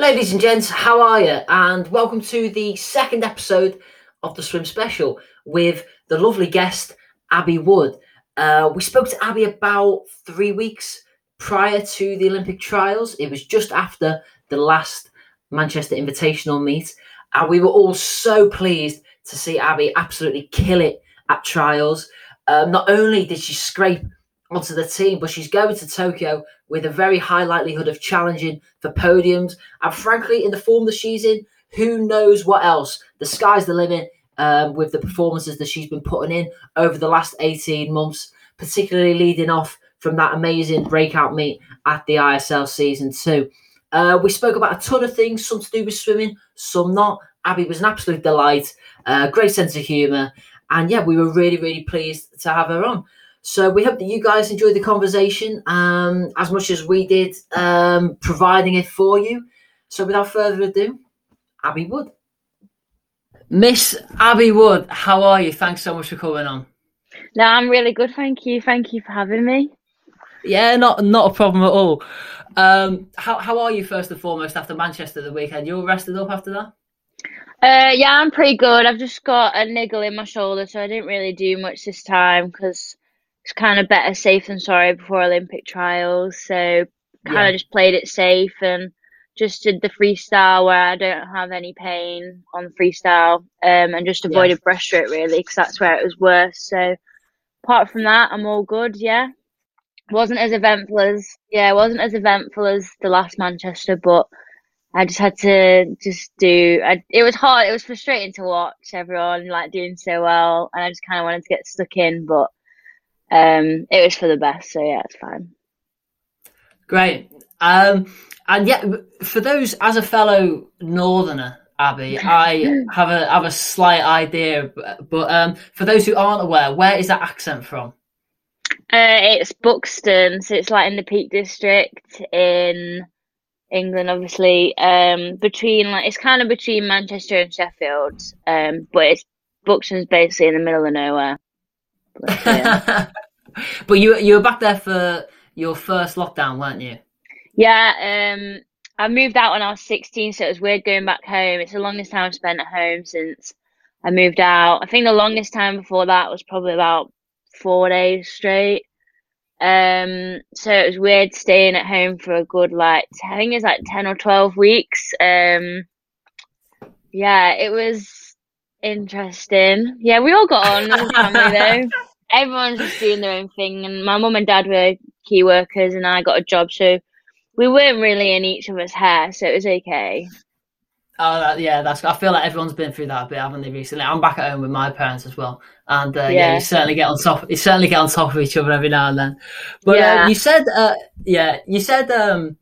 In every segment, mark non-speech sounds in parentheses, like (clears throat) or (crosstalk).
Ladies and gents, how are you? And welcome to the second episode of the Swim Special with the lovely guest, Abbie Wood. Uh, we spoke to Abbie about three weeks prior to the Olympic trials. It was just after the last Manchester Invitational meet. And we were all so pleased to see Abbie absolutely kill it at trials. Um, not only did she scrape onto the team, but she's going to Tokyo with a very high likelihood of challenging for podiums. And frankly, in the form that she's in, who knows what else? The sky's the limit um, with the performances that she's been putting in over the last 18 months, particularly leading off from that amazing breakout meet at the ISL season two. Uh, we spoke about a ton of things, some to do with swimming, some not. Abbie was an absolute delight, uh, great sense of humour, and yeah, we were really, really pleased to have her on. So we hope that you guys enjoyed the conversation um, as much as we did um, providing it for you. So without further ado, Abbie Wood. Miss Abbie Wood, how are you? Thanks so much for coming on. No, I'm really good, thank you. Thank you for having me. Yeah, not not a problem at all. Um, how how are you first and foremost after Manchester the weekend? You all rested up after that? Uh, yeah, I'm pretty good. I've just got a niggle in my shoulder, so I didn't really do much this time because it's kind of better safe than sorry before Olympic trials. So kind of just played it safe and just did the freestyle where I don't have any pain on the freestyle, um, and just avoided breaststroke really because that's where it was worse. So apart from that, I'm all good. Yeah, wasn't as eventful as yeah, wasn't as eventful as the last Manchester, but I just had to just do. I, it was hard. It was frustrating to watch everyone like doing so well, and I just kind of wanted to get stuck in, but um, it was for the best. So yeah, it's fine. Great. Um, and yeah, for those as a fellow Northerner, Abbie, I (laughs) have a have a slight idea, but, but um, for those who aren't aware, where is that accent from? Uh, it's Buxton, so it's like in the Peak District in England, obviously. Um, between like it's kind of between Manchester and Sheffield. Um, but it's Buxton's basically in the middle of nowhere. But, yeah. (laughs) but you you were back there for your first lockdown, weren't you? Yeah, um, I moved out when I was 16, so it was weird going back home. It's the longest time I've spent at home since I moved out. I think the longest time before that was probably about four days straight. Um, so it was weird staying at home for a good like I think it's like 10 or 12 weeks. Um, yeah, it was interesting. Yeah, we all got on as a family though. (laughs) Everyone's just doing their own thing, and my mum and dad were key workers, and I got a job, so we weren't really in each other's hair, so it was okay. Oh, that, yeah, that's. I feel like everyone's been through that a bit, haven't they? Recently, I'm back at home with my parents as well, and uh, yeah. Yeah. you certainly get on top. You certainly get on top of each other every now and then. But uh, you said, uh, yeah, you said um,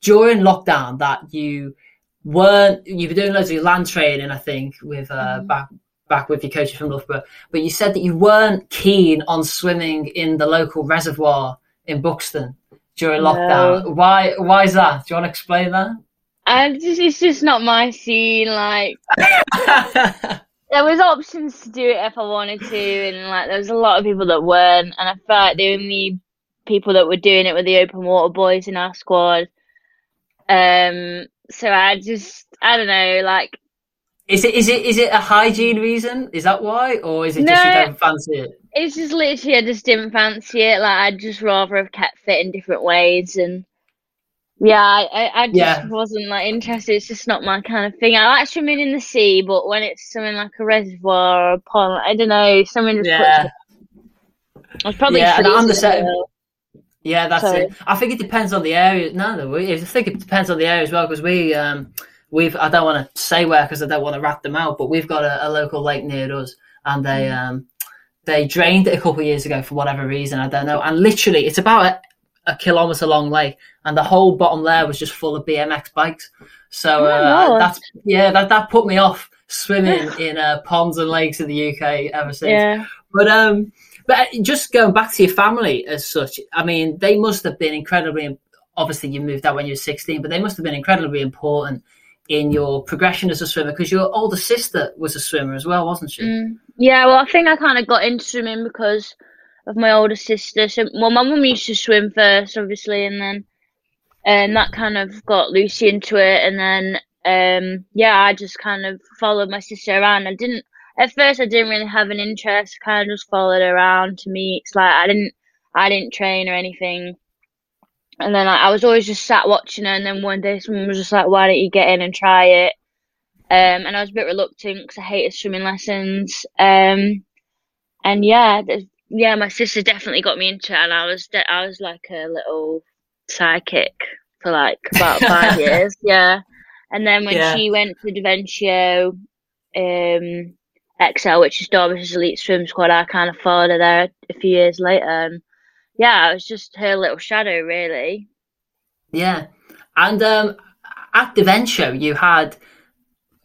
during lockdown that you weren't. You were doing loads of land training, I think, with uh, back back with your coaches from Loughborough. But you said that you weren't keen on swimming in the local reservoir in Buxton during lockdown. Why? Why is that? Do you want to explain that? And it's just, it's just not my scene. Like (laughs) there was options to do it if I wanted to, and like there was a lot of people that weren't, and I felt like the only people that were doing it were the open water boys in our squad. Um, so I just I don't know, like Is it is it is it a hygiene reason? Is that why, or is it just you don't fancy it? It's just literally I just didn't fancy it. Like I'd just rather have kept fit in different ways and yeah, I, I, just Yeah. wasn't like interested. It's just not my kind of thing. I like swimming in the sea, but when it's something like a reservoir or a pond, I don't know, something just Yeah, I was probably Yeah, and I'm the same. well. Yeah, that's Sorry. it. I think it depends on the area. No, no, I think it depends on the area as well because we um we've I don't want to say where because I don't want to rat them out, but we've got a, a local lake near us, and they Mm. um they drained it a couple of years ago for whatever reason I don't know, and literally it's about a, a kilometre long lake, and the whole bottom there was just full of BMX bikes. So Oh uh, that's yeah, that that put me off swimming (laughs) in uh, ponds and lakes in the UK ever since. Yeah. But um, but just going back to your family as such, I mean, they must have been incredibly. Obviously, you moved out when you were sixteen, but they must have been incredibly important in your progression as a swimmer because your older sister was a swimmer as well, wasn't she? Mm. Yeah, well, I think I kind of got into swimming because of my older sister. So, well, my mum used to swim first, obviously, and then and that kind of got Lucy into it. And then, um, yeah, I just kind of followed my sister around. I didn't at first. I didn't really have an interest. Kind of just followed around to meets. Like I didn't, I didn't train or anything. And then I, I was always just sat watching her. And then one day, someone was just like, "Why don't you get in and try it?" Um, and I was a bit reluctant because I hated swimming lessons. Um, and yeah, yeah, my sister definitely got me into it, and I was de- I was like a little psychic for like about five (laughs) years. Yeah, and then when Yeah. she went to Deventio, um, XL, which is Derbyshire's elite swim squad, I kind of followed her there a few years later, and yeah, I was just her little shadow, really. Yeah, and um, at Deventio, you had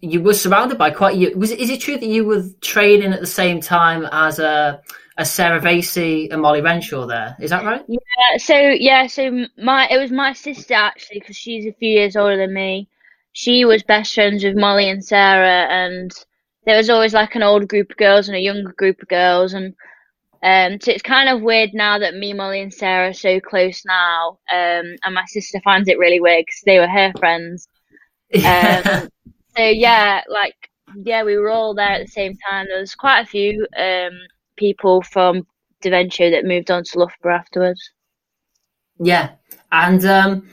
you were surrounded by quite. You, was is it true that you were training at the same time as a a Sarah Vasey and Molly Renshaw? There is that right? Uh, so yeah, so my it was my sister actually because she's a few years older than me. She was best friends with Molly and Sarah, and there was always like an old group of girls and a younger group of girls, and um, so it's kind of weird now that me, Molly, and Sarah are so close now, um, and my sister finds it really weird because they were her friends. (laughs) Um, so yeah, like yeah, we were all there at the same time. There was quite a few um, people from Deventio that moved on to Loughborough afterwards. Yeah, and um,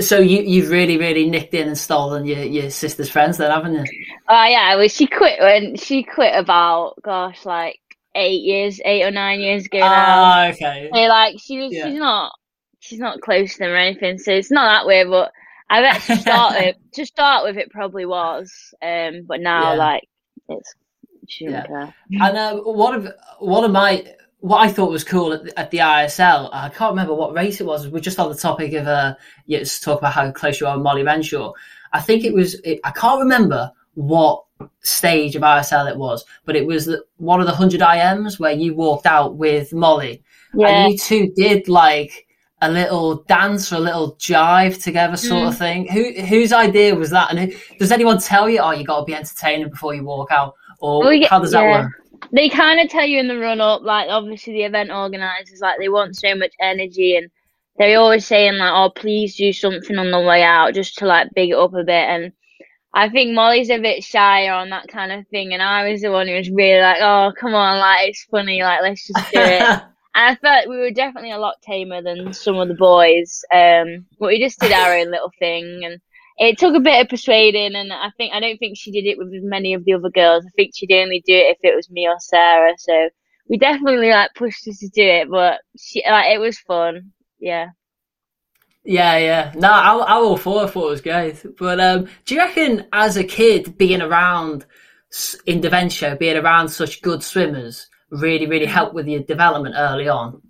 so you you've really really nicked in and stolen your your sister's friends, then, haven't you? Oh yeah, well she quit when she quit about gosh like eight years, eight or nine years ago now. Ah, okay. So like she was, Yeah. she's not she's not close to them or anything, so it's not that way. But I bet to start (laughs) with, to start with, it probably was. Um, but now Yeah. like it's she Yeah. care. And um, one of one of my what I thought was cool at the, at the ISL, I can't remember what race it was. We're just on the topic of uh, yeah, just talk about how close you are with Molly Renshaw. I think it was. It, I can't remember what stage of ISL it was, but it was the, one of the hundred IMs where you walked out with Molly, Yeah, and you two did like a little dance or a little jive together, sort Mm. of thing. Who whose idea was that? And who, does anyone tell you, oh, you got to be entertaining before you walk out, or Well, yeah- how does that yeah. work? They kind of tell you in the run up, like obviously the event organisers, like they want so much energy and they're always saying like, oh, please do something on the way out just to like big it up a bit. And I think Molly's a bit shy on that kind of thing, and I was the one who was really like, oh, come on, like it's funny, like let's just do it. (laughs) And I felt we were definitely a lot tamer than some of the boys. Um, but we just did our own little thing, and it took a bit of persuading. And I think I don't think she did it with many of the other girls. I think she'd only do it if it was me or Sarah. So we definitely like pushed her to do it, but she like it was fun. Yeah. Yeah, yeah. No, I, I all for. it. I thought it was great. But um, do you reckon, as a kid, being around in in Deventio, being around such good swimmers, really, really helped with your development early on?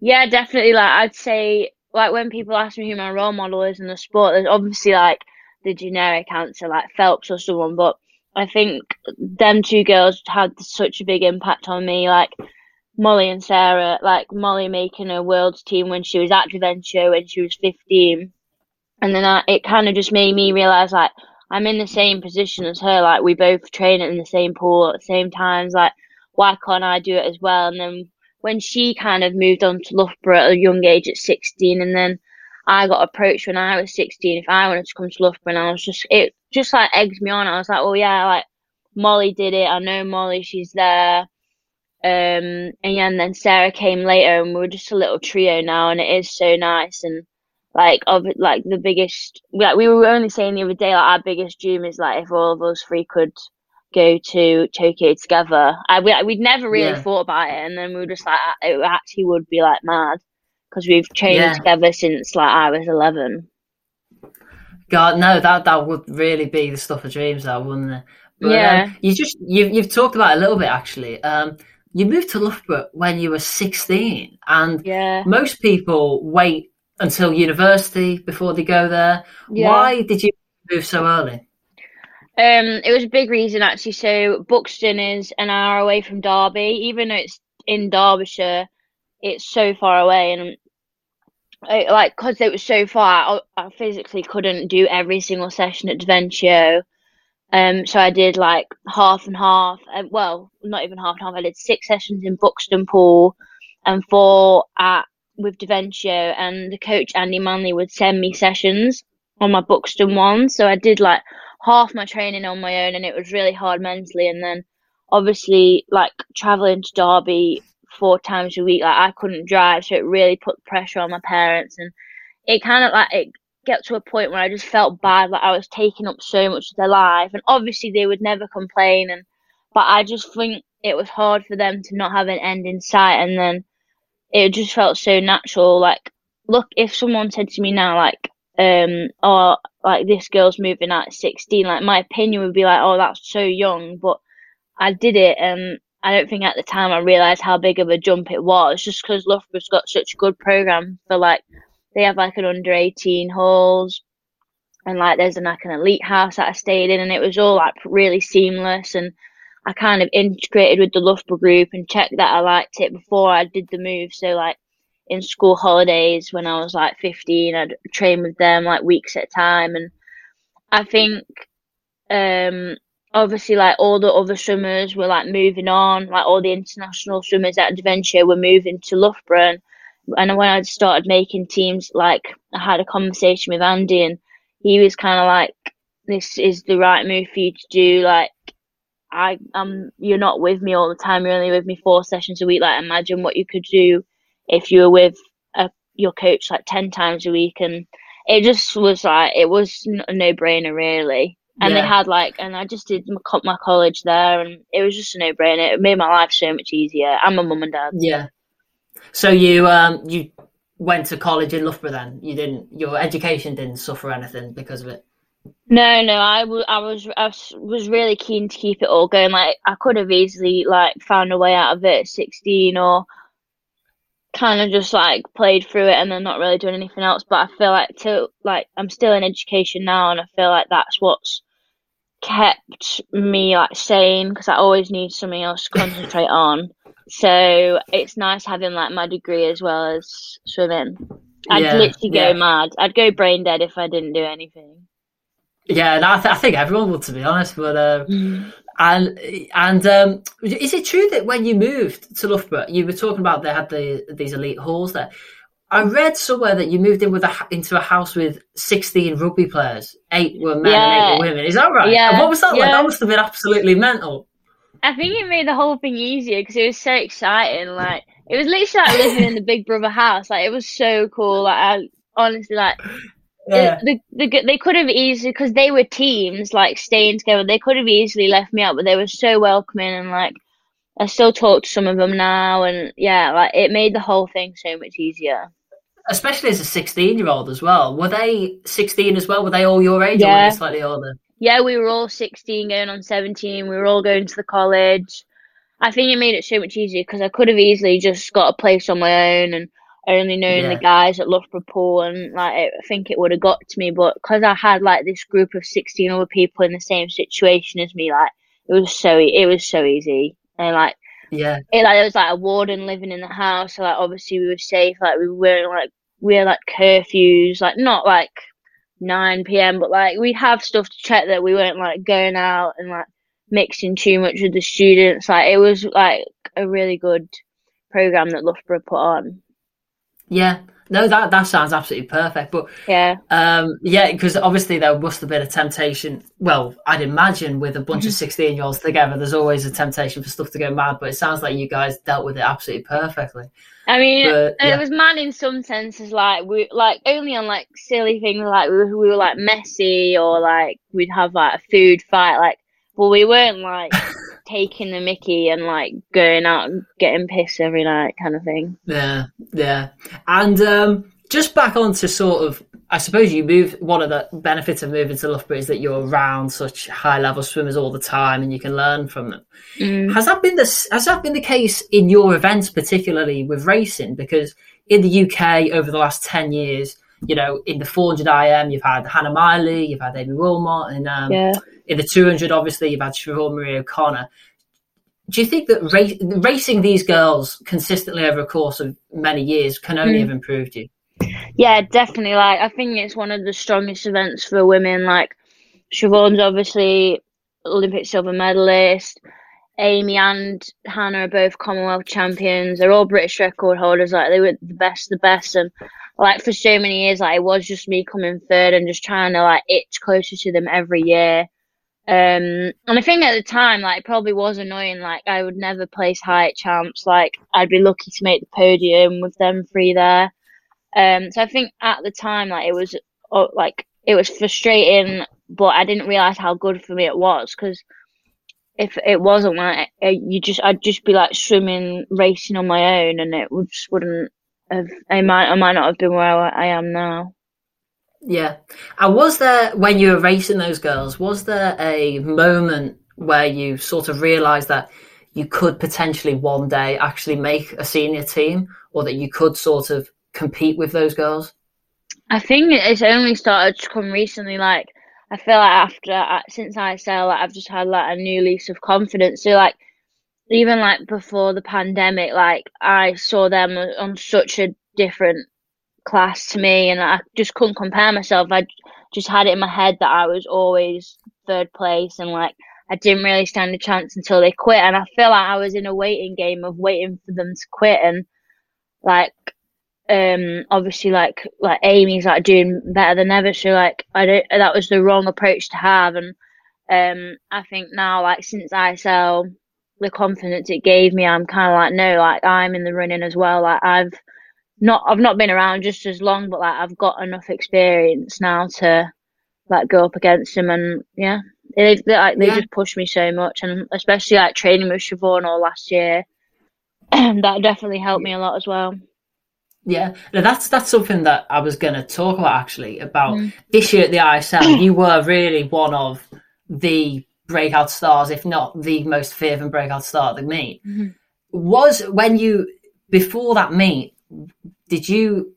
Yeah, definitely. Like I'd say, like when people ask me who my role model is in the sport, there's obviously like the generic answer, like Phelps or someone. But I think them two girls had such a big impact on me. Like Molly and Sarah, like Molly making a world's team when she was at Deventio when she was 15, and then I, it kind of just made me realize like I'm in the same position as her. Like we both train in the same pool at the same times. Like why can't I do it as well? And then when she kind of moved on to Loughborough at a young age at 16 and then I got approached when I was 16 if I wanted to come to Loughborough and I was just it just like egged me on. I was like oh yeah like Molly did it. I know Molly. She's there. Um and yeah and then Sarah came later and we were just a little trio now and it is so nice. And like of like the biggest like we were only saying the other day like our biggest dream is like if all of us three could go to Tokyo together. I we, we'd never really Yeah. thought about it, and then we were just like, it actually would be like mad because we've trained Yeah. together since like I was eleven. God, no, that that would really be the stuff of dreams, that wouldn't it? But, Yeah. Um, you just you you've talked about it a little bit actually. Um, you moved to Loughborough when you were sixteen, and Yeah, most people wait until university before they go there. yeah. Why did you move so early? Um, it was a big reason actually. So Buxton is an hour away from Derby, even though it's in Derbyshire, it's so far away, and like because it was so far, I, I physically couldn't do every single session at Deventio. Um, so I did like half and half. Uh, well, not even half and half. I did six sessions in Buxton Pool and four at with Deventio, and the coach Andy Manley would send me sessions on my Buxton one. So I did like half my training on my own, and it was really hard mentally. And then obviously, like traveling to Derby four times a week, like I couldn't drive, so it really put pressure on my parents, and it kind of like it get to a point where I just felt bad, like I was taking up so much of their life, and obviously they would never complain, and but I just think it was hard for them to not have an end in sight, and then it just felt so natural. Like, look, if someone said to me now, like, um, oh, like this girl's moving at 16, like my opinion would be like, oh, that's so young, but I did it, and I don't think at the time I realised how big of a jump it was, just because Loughborough's got such a good program for like they have like an under 18 halls and like there's an, like an elite house that I stayed in and it was all like really seamless and I kind of integrated with the Loughborough group and checked that I liked it before I did the move. So like in school holidays when I was like 15, I'd train with them like weeks at a time. And I think, um, obviously like all the other swimmers were like moving on, like all the international swimmers at Deventio were moving to Loughborough. And and when I started making teams, like I had a conversation with Andy, and he was kind of like, "This is the right move for you to do." Like, I um, you're not with me all the time. You're only with me four sessions a week. Like, imagine what you could do if you were with a, your coach like ten times a week, and it just was like it was a no brainer, really. And yeah. they had like, and I just did my, my college there, and it was just a no brainer. It made my life so much easier. I'm a mum and dad. Yeah, so you um you went to college in Loughborough then? You didn't your education didn't suffer anything because of it? No, no, I, w- I was I was really keen to keep it all going. Like I could have easily like found a way out of it at sixteen or kind of just like played through it and then not really doing anything else. But I feel like to like I'm still in education now, and I feel like that's what's kept me like sane because I always need something else to concentrate (laughs) on. So it's nice having like my degree as well as swimming. I'd yeah, literally go yeah. mad. I'd go brain dead if I didn't do anything. Yeah, no, I, th- I think everyone would, to be honest. But uh, and and um, is it true that when you moved to Loughborough, you were talking about they had the these elite halls there? I read somewhere that you moved in with a into a house with sixteen rugby players. Eight were men yeah. and eight were women. Is that right? Yeah. And what was that like? That must have been absolutely mental. I think it made the whole thing easier because it was so exciting. Like it was literally like living in the Big Brother house. Like it was so cool. Like I honestly like. Yeah. The, the, the, they could have easily because they were teams like staying together. They could have easily left me out, but they were so welcoming and like I still talk to some of them now, and yeah, like it made the whole thing so much easier. Especially as a sixteen-year-old as well. Were they sixteen as well? Were they all your age, yeah. or were they slightly older? yeah, we were all 16 going on 17. We were all going to the college. I think it made it so much easier because I could have easily just got a place on my own and only known yeah. the guys at Loughborough Pool and like I think it would have got to me. But because I had like this group of 16 other people in the same situation as me, like it was so it was so easy and like yeah, it like there was like a warden living in the house. So like obviously we were safe. Like we weren't like we had like curfews, like not like 9 p.m. But like we'd have stuff to check that we weren't like going out and like mixing too much with the students. Like it was like a really good program that Loughborough put on. Yeah, no, that that sounds absolutely perfect. But yeah, um, yeah, because obviously there must have been a temptation. Well, I'd imagine with a bunch of mm-hmm. sixteen-year-olds together, there's always a temptation for stuff to go mad. But it sounds like you guys dealt with it absolutely perfectly. I mean, but, yeah. it was mad in some senses. Like we, like only on like silly things, like we, we were like messy or like we'd have like a food fight. Like, well, we weren't like (laughs) taking the Mickey and like going out and getting pissed every night kind of thing. Yeah, yeah. And um, just back on to sort of, I suppose you move. One of the benefits of moving to Loughborough is that you're around such high level swimmers all the time, and you can learn from them. Mm. Has that been the Has that been the case in your events, particularly with racing? Because in the UK over the last ten years, you know, in the 400 IM, you've had Hannah Miley, you've had Aimee Willmott, and um, yeah. In the 200, obviously, you've had Siobhan Marie O'Connor. Do you think that ra- racing these girls consistently over a course of many years can only mm. have improved you? Yeah, definitely. Like, I think it's one of the strongest events for women. Like, Siobhan's obviously Olympic silver medalist. Aimee and Hannah are both Commonwealth champions. They're all British record holders. Like they were the best, the best, and like for so many years, like it was just me coming third and just trying to like itch closer to them every year. Um, and I think at the time, like, it probably was annoying. Like, I would never place high at champs. Like, I'd be lucky to make the podium with them three there. Um, so I think at the time, like, it was uh, like it was frustrating, but I didn't realize how good for me it was because if it wasn't like uh, you just, I'd just be like swimming, racing on my own, and it just wouldn't have. I might, I might not have been where I am now. Yeah. And was there, when you were racing those girls, was there a moment where you sort of realised that you could potentially one day actually make a senior team or that you could sort of compete with those girls? I think it's only started to come recently. Like, I feel like after, uh, since ISL, like, I've just had like a new lease of confidence. So, like, even like before the pandemic, like, I saw them on such a different class to me, and I just couldn't compare myself. I just had it in my head that I was always third place, and like I didn't really stand a chance until they quit. And I feel like I was in a waiting game of waiting for them to quit, and like um obviously like like Aimee's like doing better than ever so like I don't that was the wrong approach to have and um I think now like since I ISL the confidence it gave me I'm kind of like no like I'm in the running as well like I've not I've not been around just as long, but like I've got enough experience now to like go up against them, and yeah, they they, like, they yeah. just push me so much, and especially like training with Siobhan all last year, (clears throat) that definitely helped me a lot as well. Yeah, now that's that's something that I was going to talk about actually about mm. this year at the ISL. you were really one of the breakout stars, if not the most fervent breakout star at the meet. Mm-hmm. Was when you before that meet did you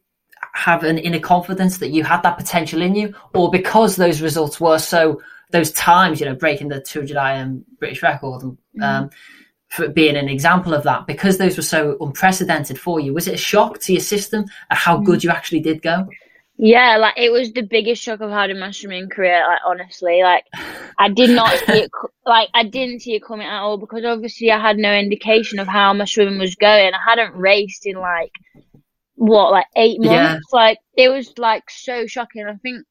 have an inner confidence that you had that potential in you, or because those results were so those times, you know, breaking the 200 IM British record, mm-hmm. um, for being an example of that, because those were so unprecedented for you, was it a shock to your system at how mm-hmm. good you actually did go? Yeah, like it was the biggest shock I've had in my swimming career. Like honestly, like I did not see it. (laughs) Like I didn't see it coming at all because obviously I had no indication of how my swimming was going. I hadn't raced in like what, like eight months. Yeah. Like it was like so shocking. I think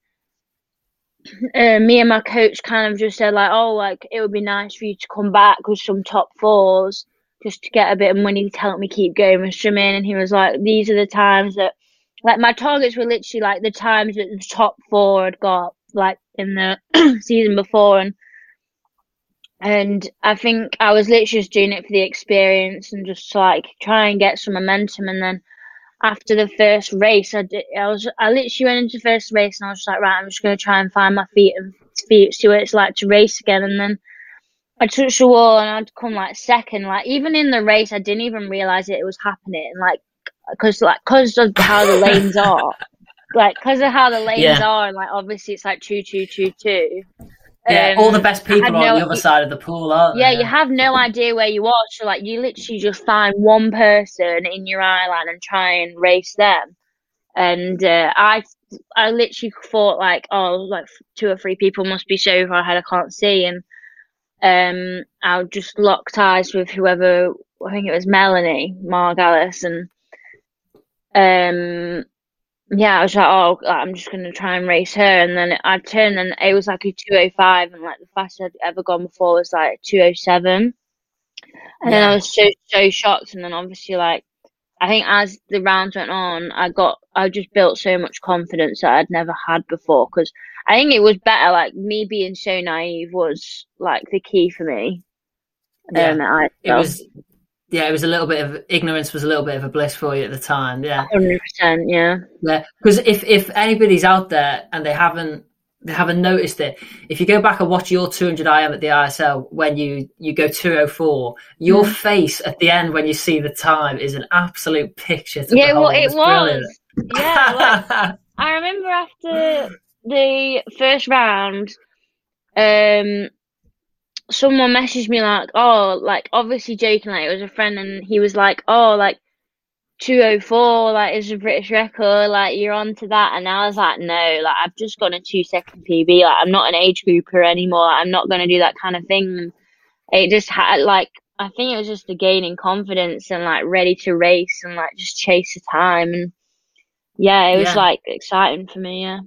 (clears throat) uh, me and my coach kind of just said like, oh, like it would be nice for you to come back with some top fours just to get a bit of money to help me keep going with swimming. And he was like, these are the times that like my targets were literally like the times that the top four had got like in the (clears throat) season before and and I think I was literally just doing it for the experience and just like try and get some momentum and then after the first race I did I was I literally went into the first race and I was like right I'm just gonna try and find my feet and feet see what it's like to race again and then I touched the wall and I'd come like second. Like even in the race I didn't even realize it, it was happening. And, like because like because of how the lanes (laughs) are, like because of how the lanes yeah. are, and like obviously it's like two, two, two, two. Yeah, um, all the best people are no, on the other side of the pool, aren't they? yeah, you have no idea where you are. So like you literally just find one person in your island and try and race them. And uh, I, I literally thought like, oh, like two or three people must be so far ahead I can't see, and um, I just locked eyes with whoever I think it was Melanie Margalis, and um, yeah, I was like, oh, I'm just gonna try and race her, and then I turned and it was like a 205, and like the fastest I'd ever gone before was like 207, and yeah. then I was so so shocked, and then obviously like I think as the rounds went on, I got I just built so much confidence that I'd never had before. Because I think it was better like me being so naive was like the key for me. Yeah, um, I, it was yeah, it was a little bit of ignorance was a little bit of a bliss for you at the time. Yeah, hundred percent. Yeah, yeah. Because if if anybody's out there and they haven't they haven't noticed it, if you go back and watch your 200 IM at the ISL when you you go 204, your mm. face at the end when you see the time is an absolute picture. To yeah, well, it was. Yeah, like, (laughs) I remember after the first round, um, someone messaged me like, oh, like obviously joking, like it was a friend, and he was like, oh, like 204, like is a British record, like you're on to that. And I was like, no, like I've just got a two second PB, like I'm not an age grouper anymore, like, I'm not going to do that kind of thing. it just had like I think it was just the gaining confidence and like ready to race and like just chase the time and yeah, it was Yeah. like exciting for me. Yeah.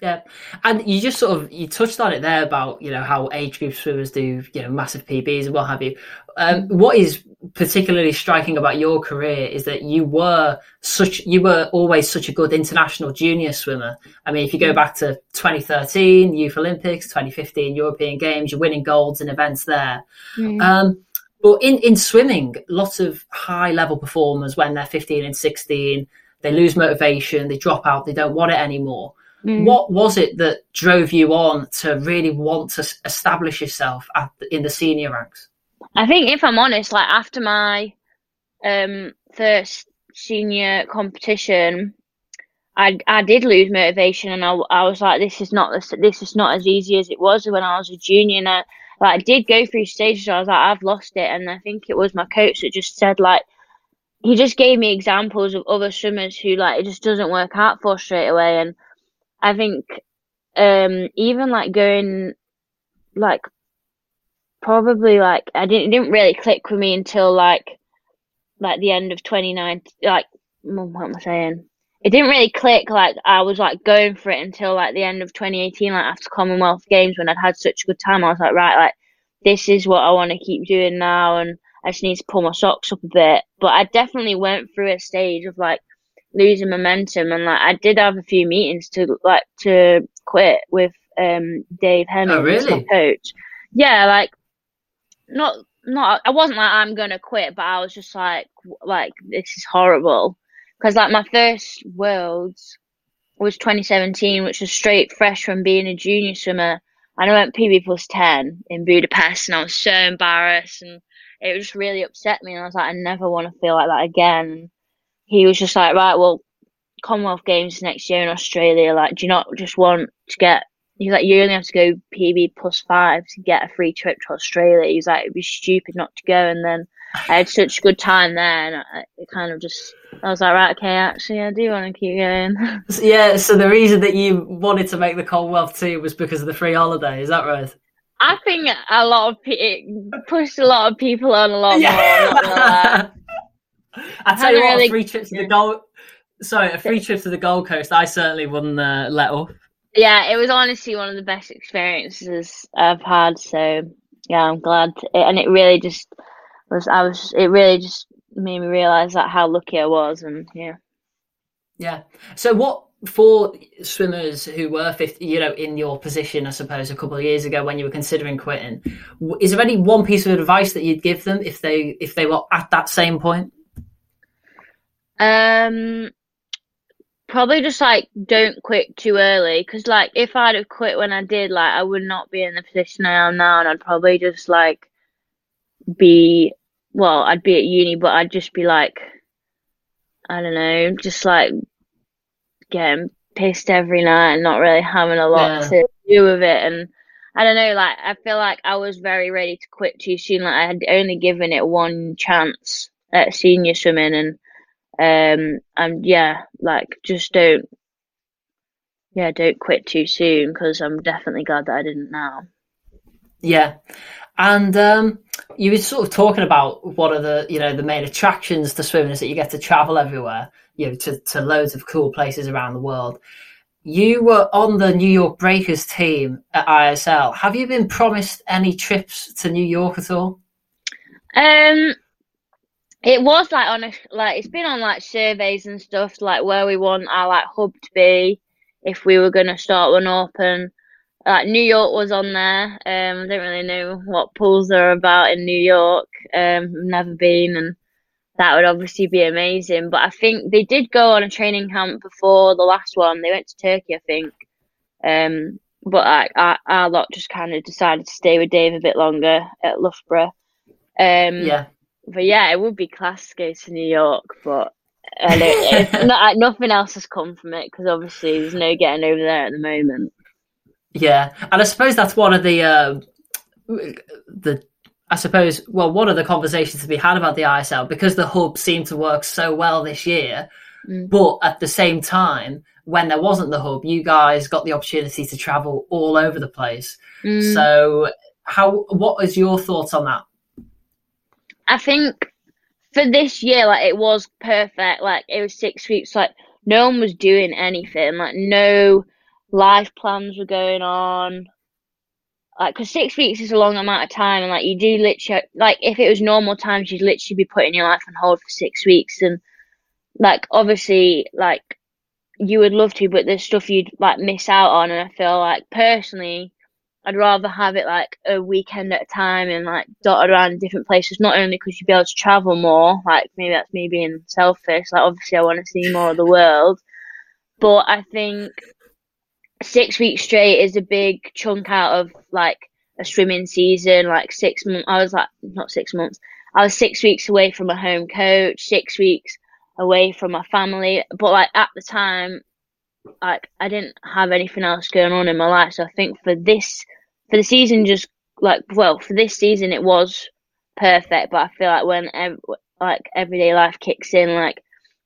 Yeah, and you just sort of you touched on it there about you know how age group swimmers do you know massive PBs and what have you. Um, what is particularly striking about your career is that you were such you were always such a good international junior swimmer. I mean, if you go back to 2013 Youth Olympics, 2015 European Games, you're winning golds in events there. Mm. Um, but in, in swimming, lots of high level performers when they're 15 and 16, they lose motivation, they drop out, they don't want it anymore. Mm. What was it that drove you on to really want to establish yourself at, in the senior ranks? I think if I'm honest, like after my um first senior competition, I I did lose motivation, and I, I was like, this is not this this is not as easy as it was when I was a junior. And I, like I did go through stages. Where I was like, I've lost it, and I think it was my coach that just said like. He just gave me examples of other swimmers who like it just doesn't work out for straight away, and I think um even like going like probably like I didn't didn't really click with me until like like the end of 2019 like what am I saying? It didn't really click like I was like going for it until like the end of 2018 like after Commonwealth Games when I'd had such a good time. I was like right like this is what I want to keep doing now and I just need to pull my socks up a bit. But I definitely went through a stage of like losing momentum and like I did have a few meetings to like to quit with um Dave Hemmings, my really? coach. Yeah, like not not I wasn't like I'm gonna quit, but I was just like like this is horrible because like my first worlds was 2017, which was straight fresh from being a junior swimmer, and I went PB plus 10 in Budapest, and I was so embarrassed, and it just really upset me, and I was like I never want to feel like that again. He was just like, right, well, Commonwealth Games next year in Australia. Like, do you not just want to get? He's like, you only have to go PB plus five to get a free trip to Australia. He's like, it'd be stupid not to go. And then I had such a good time there, and I, it kind of just, I was like, right, okay, actually, I do want to keep going. (laughs) Yeah, so the reason that you wanted to make the Commonwealth team was because of the free holiday, is that right? I think a lot of people pushed a lot of people on a lot (laughs) more. I'm not gonna lie. I tell you what, really- a free trip to the Gold. Sorry, a free trip to the Gold Coast. I certainly wouldn't uh, let off. Yeah, it was honestly one of the best experiences I've had. So yeah, I'm glad, and it really just was. I was. It really just made me realize that how lucky I was, and yeah. Yeah. So what for swimmers who were 50, you know, in your position, I suppose, a couple of years ago when you were considering quitting, is there any one piece of advice that you'd give them if they if they were at that same point? Um, probably just like don't quit too early, because like if I'd have quit when I did, like I would not be in the position I am now, and I'd probably just like be well, I'd be at uni, but I'd just be like, I don't know, just like getting pissed every night and not really having a lot Yeah. to do with it. And I don't know, like I feel like I was very ready to quit too soon. Like I had only given it one chance at senior swimming, and um, and yeah, like just don't, yeah, don't quit too soon because I'm definitely glad that I didn't now. Yeah. And um, you were sort of talking about what are the you know the main attractions to swimming is that you get to travel everywhere, you know, to, to loads of cool places around the world. You were on the New York Breakers team at ISL. Have you been promised any trips to New York at all? Um, it was like on a like it's been on like surveys and stuff like where we want our like hub to be if we were gonna start one up and like New York was on there. Um, I don't really know what pools are about in New York. Um, I've never been and that would obviously be amazing. But I think they did go on a training camp before the last one. They went to Turkey, I think. Um, but I, I, our lot just kind of decided to stay with Dave a bit longer at Loughborough. Um, Yeah. But yeah, it would be class to go to New York, but I don't, it's (laughs) not, nothing else has come from it because obviously there's no getting over there at the moment. Yeah, and I suppose that's one of the uh, the I suppose well one of the conversations to be had about the ISL because the hub seemed to work so well this year, Mm. but at the same time when there wasn't the hub, you guys got the opportunity to travel all over the place. Mm, So how what is your thoughts on that? I think for this year, like it was perfect. Like it was six weeks. Like no one was doing anything. Like no life plans were going on. Like, cause six weeks is a long amount of time, and like you do literally, like if it was normal times, you'd literally be putting your life on hold for six weeks, and like obviously, like you would love to, but there's stuff you'd like miss out on, and I feel like personally, I'd rather have it like a weekend at a time and like dotted around different places. Not only because you'd be able to travel more, like maybe that's me being selfish. Like obviously, I want to see more of the world, but I think six weeks straight is a big chunk out of like a swimming season. Like six months, I was like not six months. I was six weeks away from a home coach, six weeks away from my family. But like at the time, like I didn't have anything else going on in my life. So I think for this for the season, just like well, for this season it was perfect. But I feel like when ev- like everyday life kicks in, like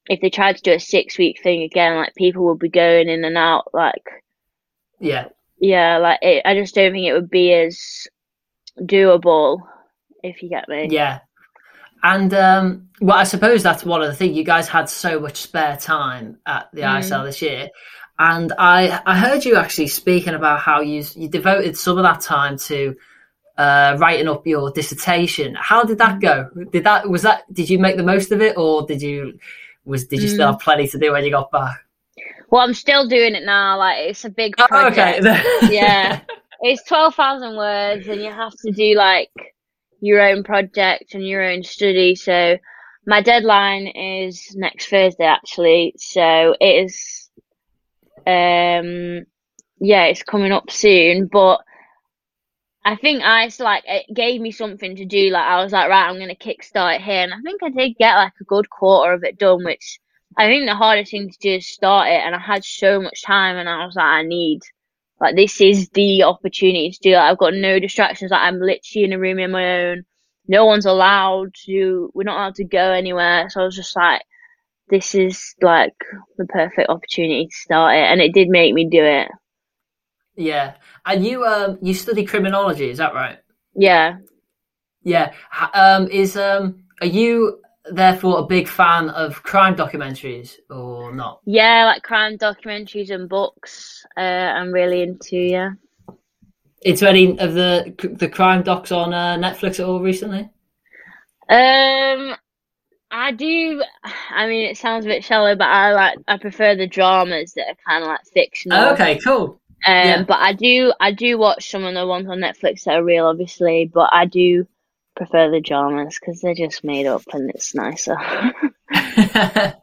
if they tried to do a six week thing again, like people would be going in and out. Like Yeah, yeah, like it, I just don't think it would be as doable. If you get me. yeah. And um, well, I suppose that's one of the things. You guys had so much spare time at the Mm. ISL this year, and I I heard you actually speaking about how you you devoted some of that time to uh, writing up your dissertation. How did that go? Did that was that did you make the most of it, or did you was did you still Mm. have plenty to do when you got back? Well, I'm still doing it now. Like it's a big Oh, project. okay. (laughs) Yeah. It's twelve thousand words, and you have to do like your own project and your own study. So my deadline is next Thursday, actually. So it is, um, yeah, it's coming up soon. But I think I like it gave me something to do. Like I was like, right, I'm gonna kickstart here, and I think I did get like a good quarter of it done, which I think the hardest thing to do is start it. And I had so much time, and I was like, I need like this is the opportunity to do it. I've got no distractions. Like I'm literally in a room in my own. No one's allowed to. We're not allowed to go anywhere. So I was just like, this is like the perfect opportunity to start it, and it did make me do it. yeah, and you um you study criminology, is that right? Yeah. Yeah. Um, is um, are you therefore a big fan of crime documentaries or not? Yeah, like crime documentaries and books. Uh, I'm really into. Yeah. Into any of the the crime docs on uh, Netflix at all recently? Um, I do. I mean, it sounds a bit shallow, but I like. I prefer the dramas that are kind of like fictional. okay, cool. Um, yeah. but I do. I do watch some of the ones on Netflix that are real, obviously. But I do prefer the dramas because they're just made up and it's nicer. (laughs)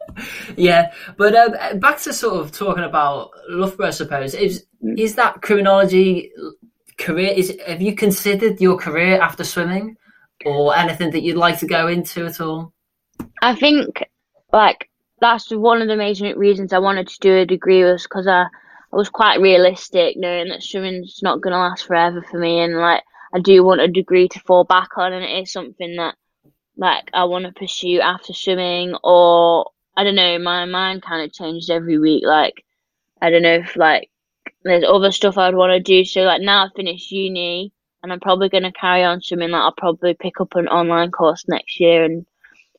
yeah, but um, back to sort of talking about Loughborough, I suppose is is that criminology career? Is have you considered your career after swimming, or anything that you'd like to go into at all? I think like that's one of the major reasons I wanted to do a degree was because I, I was quite realistic, knowing that swimming's not going to last forever for me, and like I do want a degree to fall back on, and it is something that like I want to pursue after swimming, or I don't know, my mind kind of changes every week. Like I don't know if like there's other stuff I'd want to do. So like now I've finished uni, and I'm probably going to carry on swimming. Like I'll probably pick up an online course next year and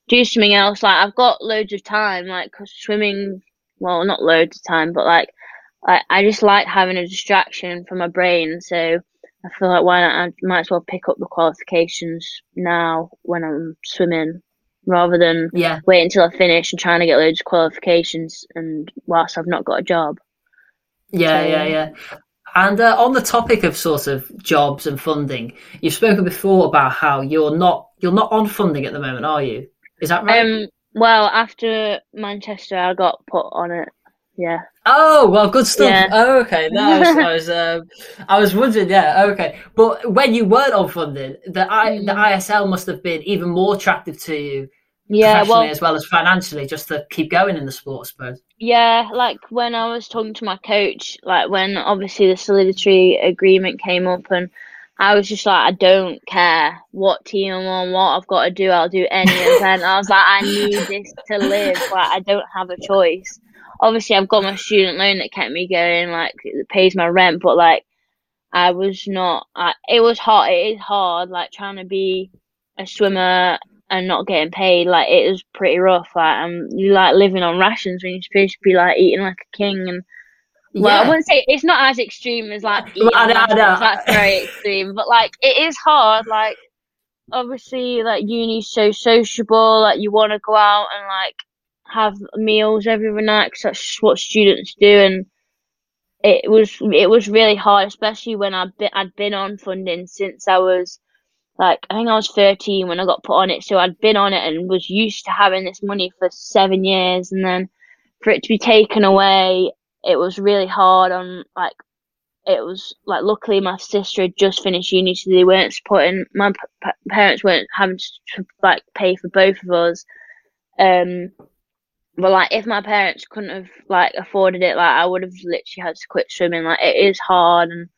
do something else. Like I've got loads of time, like swimming. Well, not loads of time, but like I, I just like having a distraction for my brain. So I feel like why not? I might as well pick up the qualifications now when I'm swimming, rather than Yeah, wait until I finish and trying to get loads of qualifications and whilst I've not got a job. yeah, So- yeah, yeah. And uh, on the topic of sort of jobs and funding, you've spoken before about how you're not you're not on funding at the moment, are you? Is that right? Um. Well, after Manchester, I got put on it. Yeah. Oh well, good stuff. Yeah. Oh, okay, no, I was, I was, um, I was wondering. Yeah, okay. But when you weren't on funding, the I, the Mm. ISL must have been even more attractive to you Yeah. professionally Well, as well as financially, just to keep going in the sport, I suppose. Yeah, like when I was talking to my coach, like when obviously the solidarity agreement came up, and I was just like, I don't care what team I'm on, what I've got to do, I'll do any event. I was like, I need this to live. Like, I don't have a choice. Obviously, I've got my student loan that kept me going, like, it pays my rent, but like, I was not. I, it was hard. It is hard, like trying to be a swimmer and not getting paid. Like it was pretty rough. Like you like living on rations when you're supposed to be like eating like a king. And well, yeah. I wouldn't say it's not as extreme as like (laughs) eating I know, I know. That's very extreme, but like it is hard. Like obviously, like uni's so sociable. Like you want to go out and like have meals every night because that's what students do and it was it was really hard, especially when I'd been, I'd been on funding since I was like I think I was thirteen when I got put on it, so I'd been on it and was used to having this money for seven years, and then for it to be taken away, it was really hard. On like it was like luckily my sister had just finished uni, so they weren't supporting my p- parents weren't having to like pay for both of us. Um, but like, if my parents couldn't have like afforded it, like I would have literally had to quit swimming. Like it is hard, and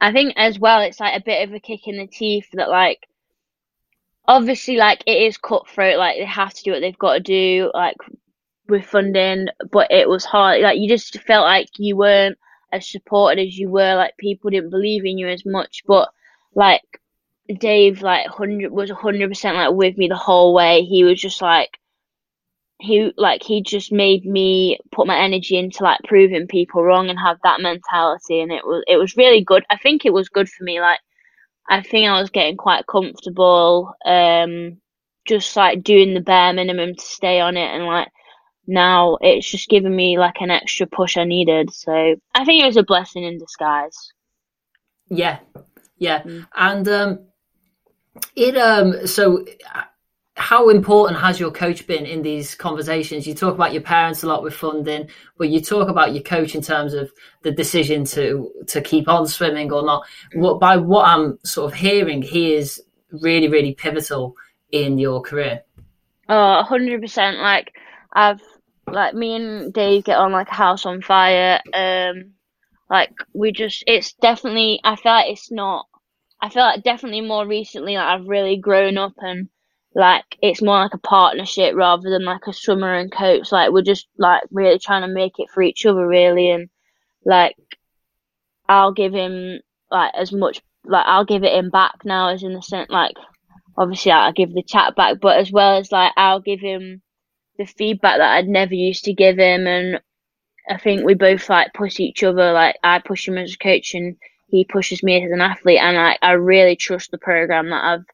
I think as well, it's like a bit of a kick in the teeth that like, obviously, like it is cutthroat. Like they have to do what they've got to do, like with funding. But it was hard. Like you just felt like you weren't as supported as you were. Like people didn't believe in you as much. But like Dave, like hundred was hundred percent like with me the whole way. He was just like he like he just made me put my energy into like proving people wrong and have that mentality and it was it was really good i think it was good for me like i think i was getting quite comfortable um just like doing the bare minimum to stay on it and like now it's just given me like an extra push i needed so i think it was a blessing in disguise yeah yeah mm. and um it um so how important has your coach been in these conversations? You talk about your parents a lot with funding, but you talk about your coach in terms of the decision to to keep on swimming or not. What by what I'm sort of hearing, he is really, really pivotal in your career. Oh, hundred percent. Like I've like me and Dave get on like a house on fire. Um, like we just, it's definitely. I feel like it's not. I feel like definitely more recently, like I've really grown up and like it's more like a partnership rather than like a swimmer and coach. Like we're just like really trying to make it for each other really and like I'll give him like as much like I'll give it him back now as in the sense like obviously I'll give the chat back but as well as like I'll give him the feedback that I'd never used to give him and I think we both like push each other like I push him as a coach and he pushes me as an athlete and like I really trust the program that I've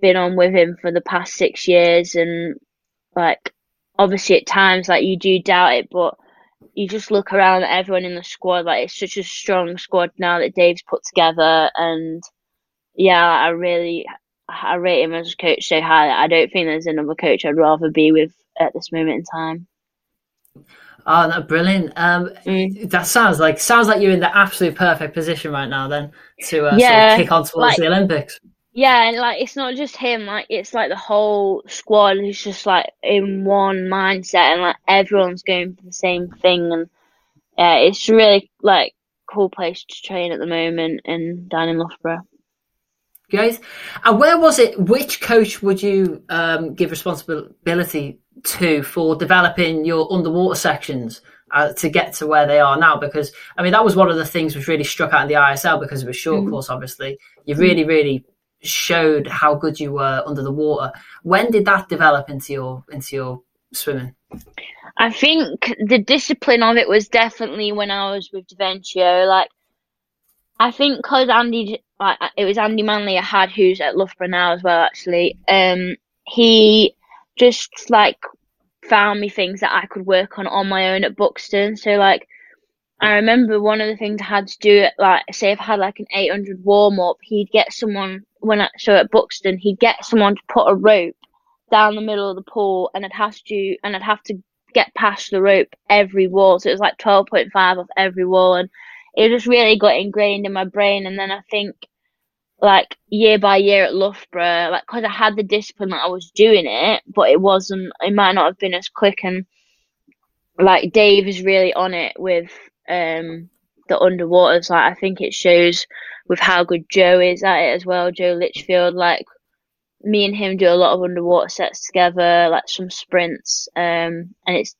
been on with him for the past six years and like obviously at times like you do doubt it but you just look around at everyone in the squad like it's such a strong squad now that Dave's put together and yeah I really I rate him as a coach so highly I don't think there's another coach I'd rather be with at this moment in time Oh, no, brilliant! Um, mm. That sounds like sounds like you're in the absolute perfect position right now, then to uh, yeah, sort of kick on towards like, the Olympics. Yeah, and like it's not just him, like it's like the whole squad is just like in one mindset and like everyone's going for the same thing and yeah, it's really like cool place to train at the moment in down in Loughborough. Guys, and where was it? Which coach would you um, give responsibility to for developing your underwater sections uh, to get to where they are now? Because I mean, that was one of the things which really struck out in the ISL because it was short mm. course. Obviously, you really, really showed how good you were under the water. When did that develop into your into your swimming? I think the discipline of it was definitely when I was with Deventio. Like, I think because Andy, like, it was Andy Manley I had who's at Loughborough now as well. Actually, um, he just like found me things that I could work on on my own at Buxton. So like I remember one of the things I had to do, at like, say if I had like an 800 warm up, he'd get someone, when I, so at Buxton, he'd get someone to put a rope down the middle of the pool and I'd have to, and I'd have to get past the rope every wall. So it was like 12.5 off every wall and it just really got ingrained in my brain. And then I think, like, year by year at Loughborough, like, cause I had the discipline that I was doing it, but it wasn't, it might not have been as quick and, like Dave is really on it with um, the underwaters. Like I think it shows with how good Joe is at it as well. Joe Litchfield, like me and him do a lot of underwater sets together, like some sprints. Um, and it's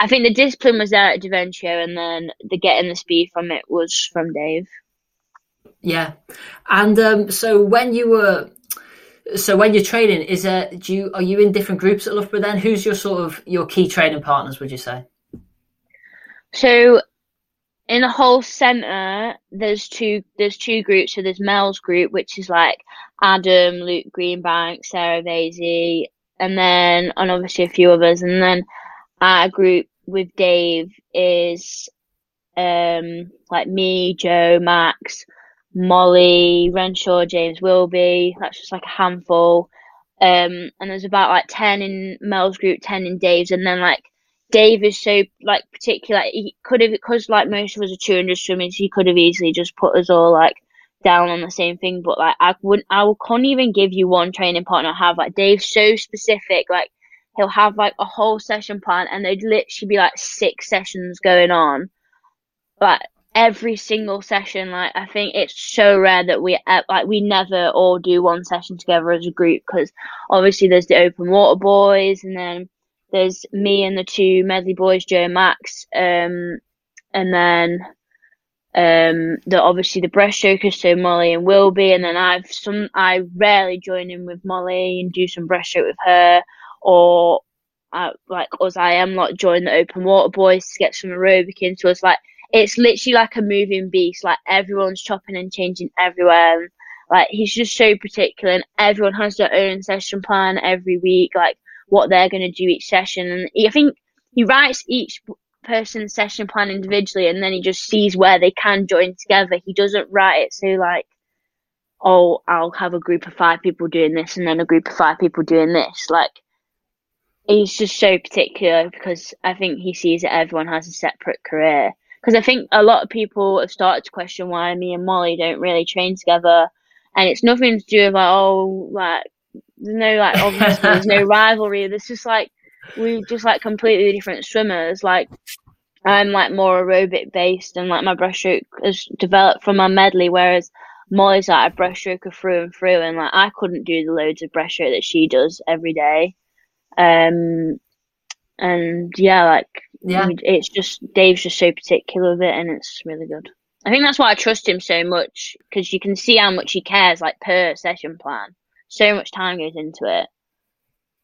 I think the discipline was there at Deventio, and then the getting the speed from it was from Dave. Yeah, and um, so when you were, so when you're training, is there? Do you are you in different groups at Loughborough? Then who's your sort of your key training partners? Would you say? So in the whole centre, there's two there's two groups. So there's Mel's group, which is like Adam, Luke Greenbank, Sarah Vasey, and then and obviously a few others. And then our group with Dave is um like me, Joe, Max, Molly, Renshaw, James Wilby. That's just like a handful. Um, and there's about like ten in Mel's group, ten in Dave's, and then like Dave is so like particular. He could have because like most of us are 200 swimmers. He could have easily just put us all like down on the same thing. But like I wouldn't, I couldn't even give you one training partner I have. Like Dave's so specific. Like he'll have like a whole session plan, and there'd literally be like six sessions going on. Like every single session, like I think it's so rare that we like we never all do one session together as a group because obviously there's the open water boys, and then there's me and the two medley boys, Joe Max, um, and then um, the obviously the breaststrokers, so Molly and Wilby, and then I've some I rarely join in with Molly and do some breaststroke with her, or uh, like us I am like join the open water boys to get some aerobic into us. Like it's literally like a moving beast. Like everyone's chopping and changing everywhere. Like he's just so particular, and everyone has their own session plan every week. Like what they're going to do each session. And he, I think he writes each person's session plan individually and then he just sees where they can join together. He doesn't write it so like, oh, I'll have a group of five people doing this and then a group of five people doing this. Like, he's just so particular because I think he sees that everyone has a separate career. Because I think a lot of people have started to question why me and Molly don't really train together. And it's nothing to do with like, oh, like there's no like obviously there's no (laughs) rivalry. There's just like we're just like completely different swimmers. Like I'm like more aerobic based and like my breaststroke has developed from my medley, whereas Molly's like a breaststroker through and through, and like I couldn't do the loads of breaststroke that she does every day. Um, and yeah, like yeah, it's just Dave's just so particular with it, and it's really good. I think that's why I trust him so much because you can see how much he cares, like per session plan so much time goes into it.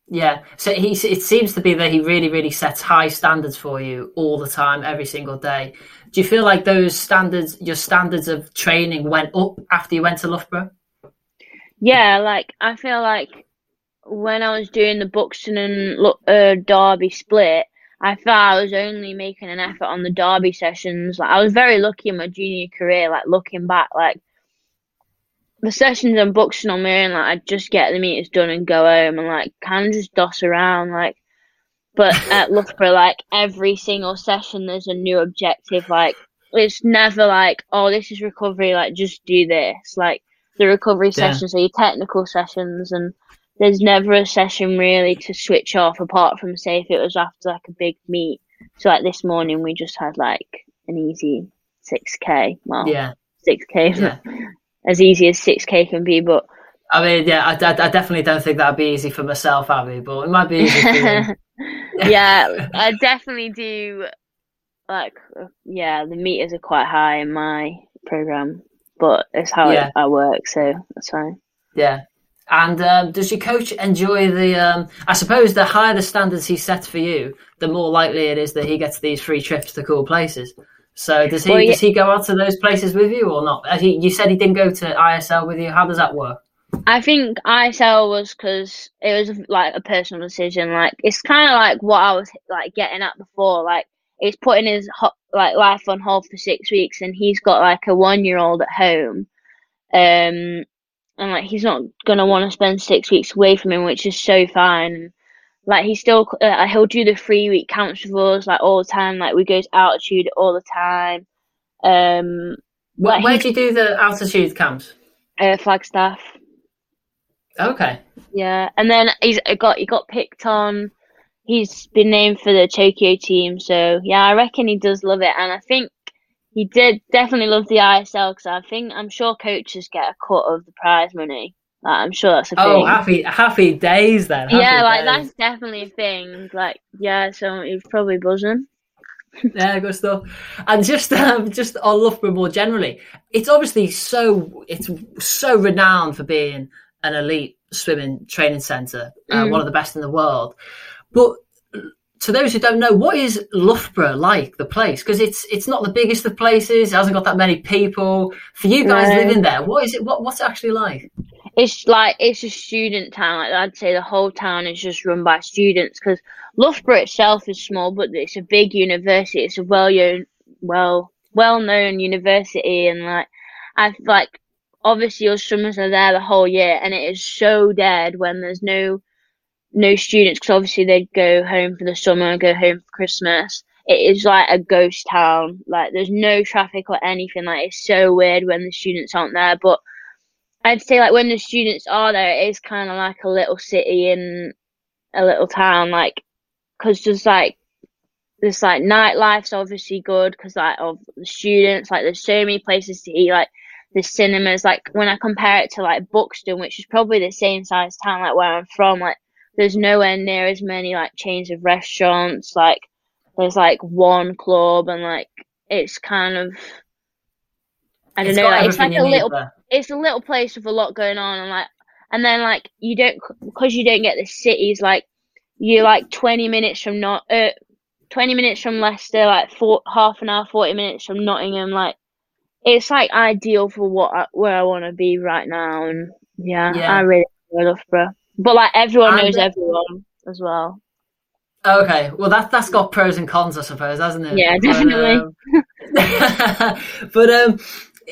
Yeah, so he it seems to be that he really, really sets high standards for you all the time, every single day. Do you feel like those standards, your standards of training, went up after you went to Loughborough? Yeah, like I feel like when I was doing the Buxton and uh, Derby split, I thought I was only making an effort on the Derby sessions. Like I was very lucky in my junior career. Like looking back, like the sessions I'm boxing on me, and like I just get the meters done and go home and like kind of just doss around, like. But (laughs) at Loughborough, like every single session, there's a new objective. Like it's never like, oh, this is recovery. Like just do this. Like the recovery yeah. sessions are your technical sessions, and there's never a session really to switch off apart from say if it was after like a big meet. So like this morning, we just had like an easy six k. Well, yeah, six k. (laughs) Yeah. as easy as 6k can be, but. I mean, yeah, I, I, I definitely don't think that'd be easy for myself, Abbie, but it might be easy for (laughs) yeah, I definitely do. Like, yeah, the meters are quite high in my program, but it's how yeah. I, I work, so that's fine. Yeah, and um, does your coach enjoy the? Um, I suppose the higher the standards he sets for you, the more likely it is that he gets these free trips to cool places. So does he well, yeah. does he go out to those places with you or not? He, you said he didn't go to ISL with you. How does that work? I think ISL was because it was like a personal decision. Like it's kind of like what I was like getting at before. Like he's putting his ho- like life on hold for six weeks, and he's got like a one year old at home, um, and like he's not gonna want to spend six weeks away from him, which is so fine. Like he still, uh, he'll do the three week camps with us like all the time. Like we go to altitude all the time. Um, where, where do you do the altitude camps? Uh, Flagstaff. Okay. Yeah, and then he's got he got picked on. He's been named for the Tokyo team, so yeah, I reckon he does love it, and I think he did definitely love the ISL because I think I'm sure coaches get a cut of the prize money. Like, I'm sure that's a oh, thing. Oh, happy happy days then. Happy yeah, like days. that's definitely a thing. Like, yeah, so he's probably buzzing. (laughs) yeah, good stuff. And just um, just on Loughborough more generally, it's obviously so it's so renowned for being an elite swimming training centre, uh, Mm. one of the best in the world. But to those who don't know, what is Loughborough like, the place? Because it's it's not the biggest of places. It hasn't got that many people. For you guys No. living there, what is it? What what's it actually like? It's like it's a student town. Like, I'd say the whole town is just run by students because Loughborough itself is small, but it's a big university. It's a well known well well known university, and like I've like obviously your summers are there the whole year, and it is so dead when there's no no students because obviously they'd go home for the summer, go home for Christmas. It is like a ghost town. Like there's no traffic or anything. Like it's so weird when the students aren't there, but I'd say like when the students are there, it is kind of like a little city in a little town, like because there's like this like nightlife's obviously good because like of the students, like there's so many places to eat, like the cinemas. Like when I compare it to like Buxton, which is probably the same size town like where I'm from, like there's nowhere near as many like chains of restaurants. Like there's like one club and like it's kind of I don't It's know, like, it's like a little there. it's a little place with a lot going on and like and then like you don't because you don't get the cities like you're like 20 minutes from not uh, 20 minutes from Leicester like four, half an hour 40 minutes from Nottingham like it's like ideal for what I, where I want to be right now and yeah, Yeah. I really enjoy Loughborough but like everyone And, knows everyone as well Okay, well that that's got pros and cons, I suppose, hasn't it? Yeah, But, definitely. um, (laughs) but um,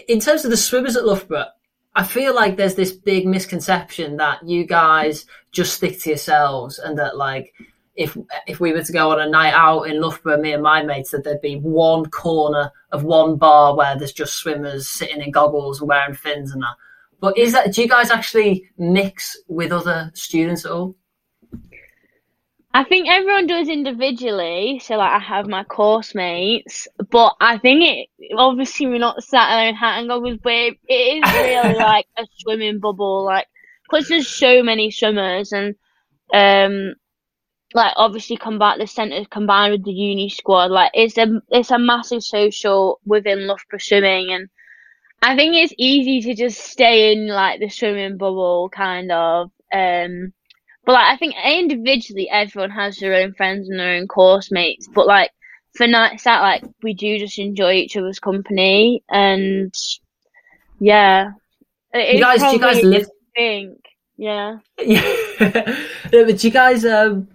in terms of the swimmers at Loughborough, I feel like there's this big misconception that you guys just stick to yourselves, and that like if if we were to go on a night out in Loughborough, me and my mates, that there'd be one corner of one bar where there's just swimmers sitting in goggles and wearing fins and that. But is that do you guys actually mix with other students at all? I think everyone does individually. So like I have my course mates, but I think it obviously we're not sat there in hat and goggles, but it, is really (laughs) like a swimming bubble, like because there's so many swimmers and um like obviously combine the centre combined with the uni squad, like it's a it's a massive social within Loughborough swimming and I think it's easy to just stay in like the swimming bubble kind of. Um but like I think individually everyone has their own friends and their own course mates. But like for nights out like we do just enjoy each other's company and yeah. It You guys, do you guys live? Yeah. Yeah. (laughs) Yeah, but do you guys um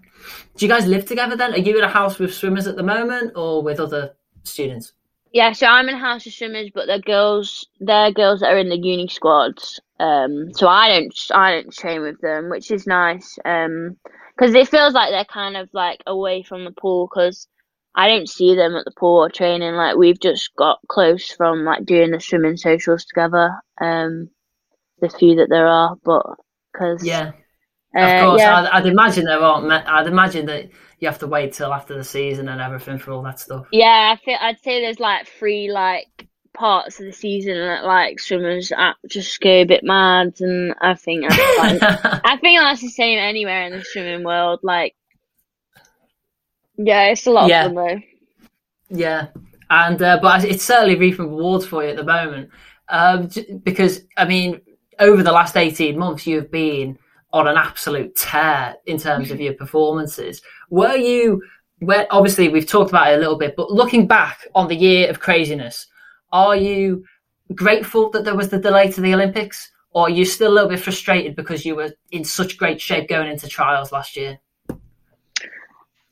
do you guys live together then? Are you in a house with swimmers at the moment or with other students? Yeah, so I'm in house of swimmers, but they're girls. They're girls that are in the uni squads. Um, so I don't, I don't train with them, which is nice. Um, because it feels like they're kind of like away from the pool. Because I don't see them at the pool or training. Like we've just got close from like doing the swimming socials together. Um, the few that there are, but because Yeah, of course. yeah, I'd, I'd imagine there aren't. I'd imagine that you have to wait till after the season and everything for all that stuff. Yeah, I feel I'd say there's like three like parts of the season that like swimmers uh, just go a bit mad, and I think that's like, (laughs) I think that's the same anywhere in the swimming world. Like, yeah, it's a lot Yeah. of fun though. Yeah, and uh, but it's certainly reaping rewards for you at the moment um, because I mean, over the last eighteen months, you've been on an absolute tear in terms of your performances. Were you? Where obviously we've talked about it a little bit, but looking back on the year of craziness, are you grateful that there was the delay to the Olympics, or are you still a little bit frustrated because you were in such great shape going into trials last year?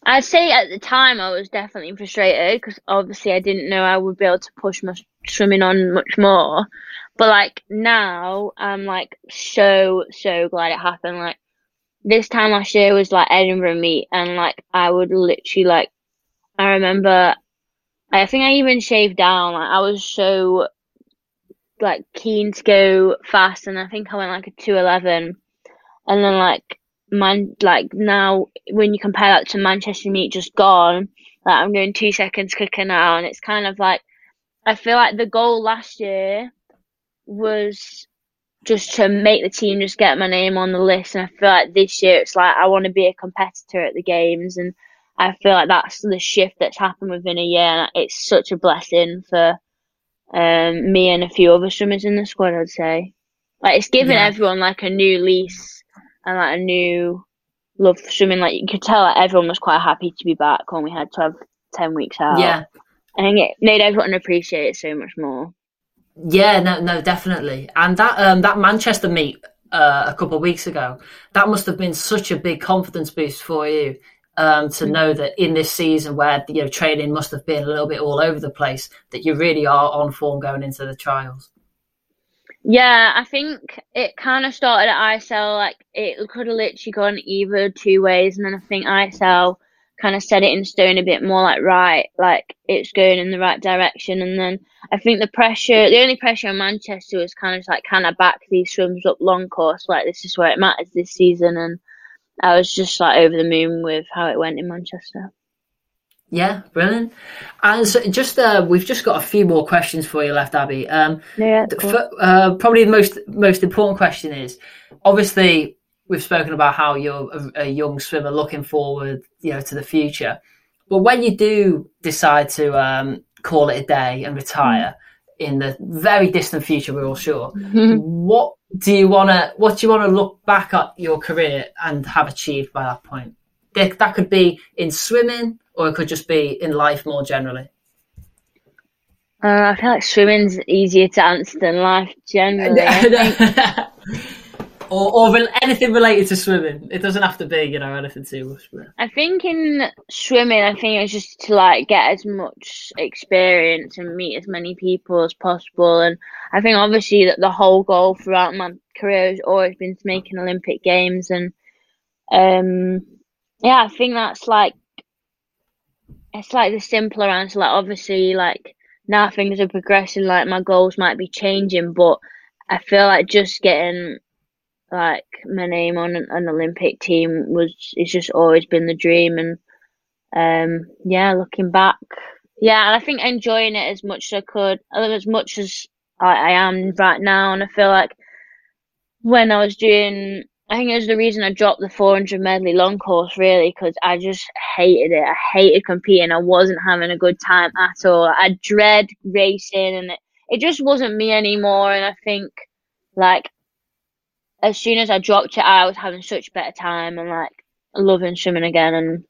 I'd say at the time I was definitely frustrated because obviously I didn't know I would be able to push my swimming on much more. But like now, I'm like so so glad it happened. Like this time last year was like Edinburgh meet, and like I would literally like I remember. I think I even shaved down. Like I was so like keen to go fast, and I think I went like a two eleven, and then like man like now when you compare that to Manchester meet just gone, like I'm going two seconds quicker now, and it's kind of like I feel like the goal last year was just to make the team just get my name on the list, and I feel like this year it's like I want to be a competitor at the games, and I feel like that's the shift that's happened within a year, and it's such a blessing for um, me and a few other swimmers in the squad. I'd say, like it's given Yeah. everyone like a new lease and like a new love for swimming. Like you could tell, like, everyone was quite happy to be back when we had to have ten weeks out. Yeah, I think it made everyone appreciate it so much more. Yeah, no, no, definitely. And that um, that Manchester meet uh, a couple of weeks ago, that must have been such a big confidence boost for you. Um, to know that in this season where you know training must have been a little bit all over the place, that you really are on form going into the trials. Yeah, I think it kind of started at ISL, like it could have literally gone either two ways, and then I think ISL kind of set it in stone a bit more, like right, like it's going in the right direction, and then I think the pressure, the only pressure on Manchester was kind of just like, can I back these swims up long course? Like this is where it matters this season, and I was just like over the moon with how it went in Manchester. Yeah, brilliant. And so just uh, we've just got a few more questions for you left, Abbie. Um, Yeah, th- for- uh, probably the most most important question is obviously we've spoken about how you're a, a young swimmer looking forward, you know, to the future. But when you do decide to um, call it a day and retire in the very distant future, we're all sure. (laughs) What do you want to? What do you want to look back at your career and have achieved by that point? That that could be in swimming, or it could just be in life more generally. Uh, I feel like swimming's easier to answer than life (laughs) generally. I think. (laughs) or or re- anything related to swimming. It doesn't have to be, you know, anything too much. But... I think in swimming, I think it's just to like get as much experience and meet as many people as possible. And I think obviously that the whole goal throughout my career has always been to make an Olympic Games. And um, yeah, I think that's like it's like the simpler answer. Like obviously, like now things are progressing. Like my goals might be changing, but I feel like just getting like my name on an, an Olympic team was it's just always been the dream and um yeah looking back yeah and I think enjoying it as much as I could as much as I, I am right now and I feel like when I was doing I think it was the reason I dropped the 400 medley long course really because I just hated it. I hated competing. I wasn't having a good time at all. I dread racing and it, it just wasn't me anymore and I think like as soon as I dropped it, I was having such a better time and like loving swimming again. And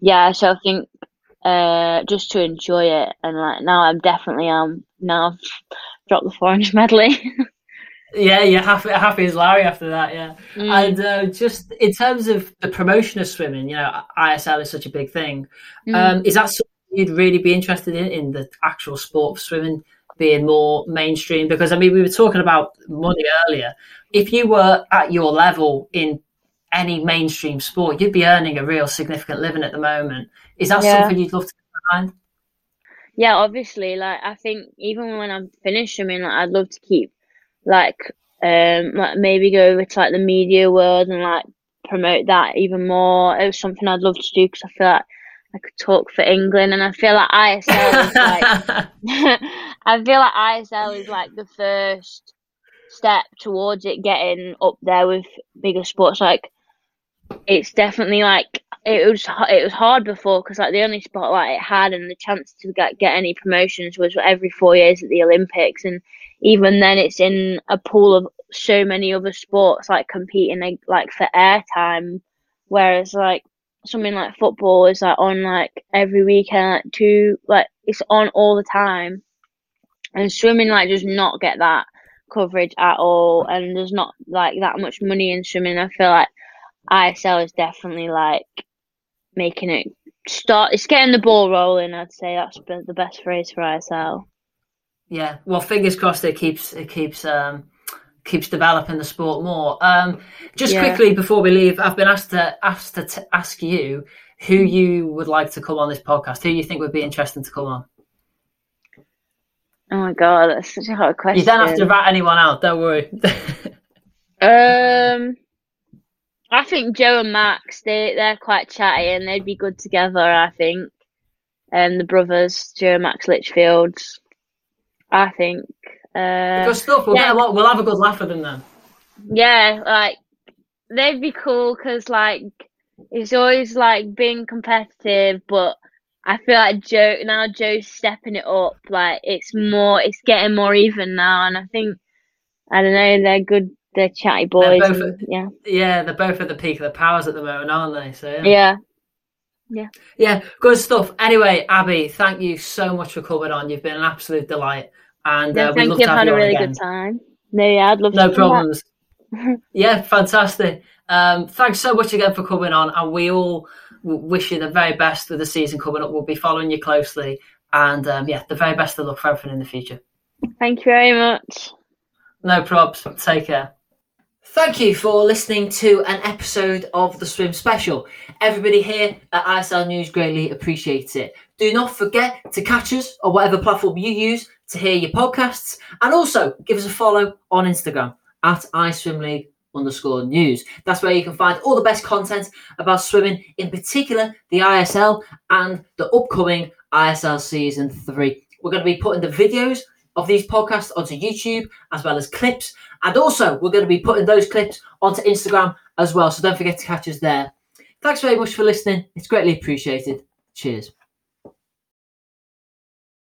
yeah, so I think uh, just to enjoy it and like now I'm definitely um now I've dropped the 400 medley. (laughs) Yeah, you're happy, happy as Larry after that, yeah. Mm. And uh, just in terms of the promotion of swimming, you know, ISL is such a big thing. Mm. Um, is that something you'd really be interested in, in the actual sport of swimming being more mainstream? Because, I mean, we were talking about money earlier. If you were at your level in any mainstream sport, you'd be earning a real significant living at the moment. Is that Yeah. something you'd love to behind? yeah, obviously, like I think even when I'm finished I mean, like I'd love to keep like um like maybe go over to like the media world and like promote that even more. It was something I'd love to do because I feel like I could talk for England, and I feel like ISL is like (laughs) I feel like ISL is like the first step towards it getting up there with bigger sports. Like it's definitely like it was it was hard before because like the only spotlight it had and the chance to get get any promotions was every four years at the Olympics, and even then it's in a pool of so many other sports like competing like, like for airtime, whereas like something like football is like on like every weekend, like two like it's on all the time, and swimming like does not get that coverage at all, and there's not like that much money in swimming. I feel like ISL is definitely like making it start. It's getting the ball rolling. I'd say that's the best phrase for ISL. Yeah, well, fingers crossed it keeps it keeps um, keeps developing the sport more. Um, just Yeah. quickly before we leave, I've been asked to asked to t- ask you who you would like to come on this podcast. Who you think would be interesting to come on? Oh my god, that's such a hard question. You don't have to rat anyone out. Don't worry. (laughs) Um, I think Joe and Max they they're quite chatty and they'd be good together. I think, and the brothers Joe and Max Litchfield. I think. Uh, good stuff. We'll yeah. get a lot. We'll have a good laugh with them then. yeah, like they'd be cool because like it's always like being competitive, but I feel like Joe now Joe's stepping it up. Like it's more, it's getting more even now, and I think I don't know, they're good. They're chatty boys. both and- yeah, Yeah, they're both at the peak of their powers at the moment, aren't they? So Yeah. yeah. Yeah, good stuff. Anyway, Abbie, thank you so much for coming on. You've been an absolute delight, and No, uh, you. I've had a really again. good time. No, yeah, I'd love No to. come back. problems. (laughs) yeah, fantastic. Um, thanks so much again for coming on, and we all wish you the very best with the season coming up. We'll be following you closely, and um, yeah, the very best of luck for everything in the future. Thank you very much. No props. Take care. Thank you for listening to an episode of the Swim Special. Everybody here at ISL News greatly appreciates it. Do not forget to catch us on whatever platform you use to hear your podcasts, and also give us a follow on Instagram at iSwimLeague underscore news. That's where you can find all the best content about swimming, in particular the ISL and the upcoming ISL season three. We're going to be putting the videos of these podcasts onto YouTube as well as clips. And also, we're going to be putting those clips onto Instagram as well. So don't forget to catch us there. Thanks very much for listening. It's greatly appreciated. Cheers.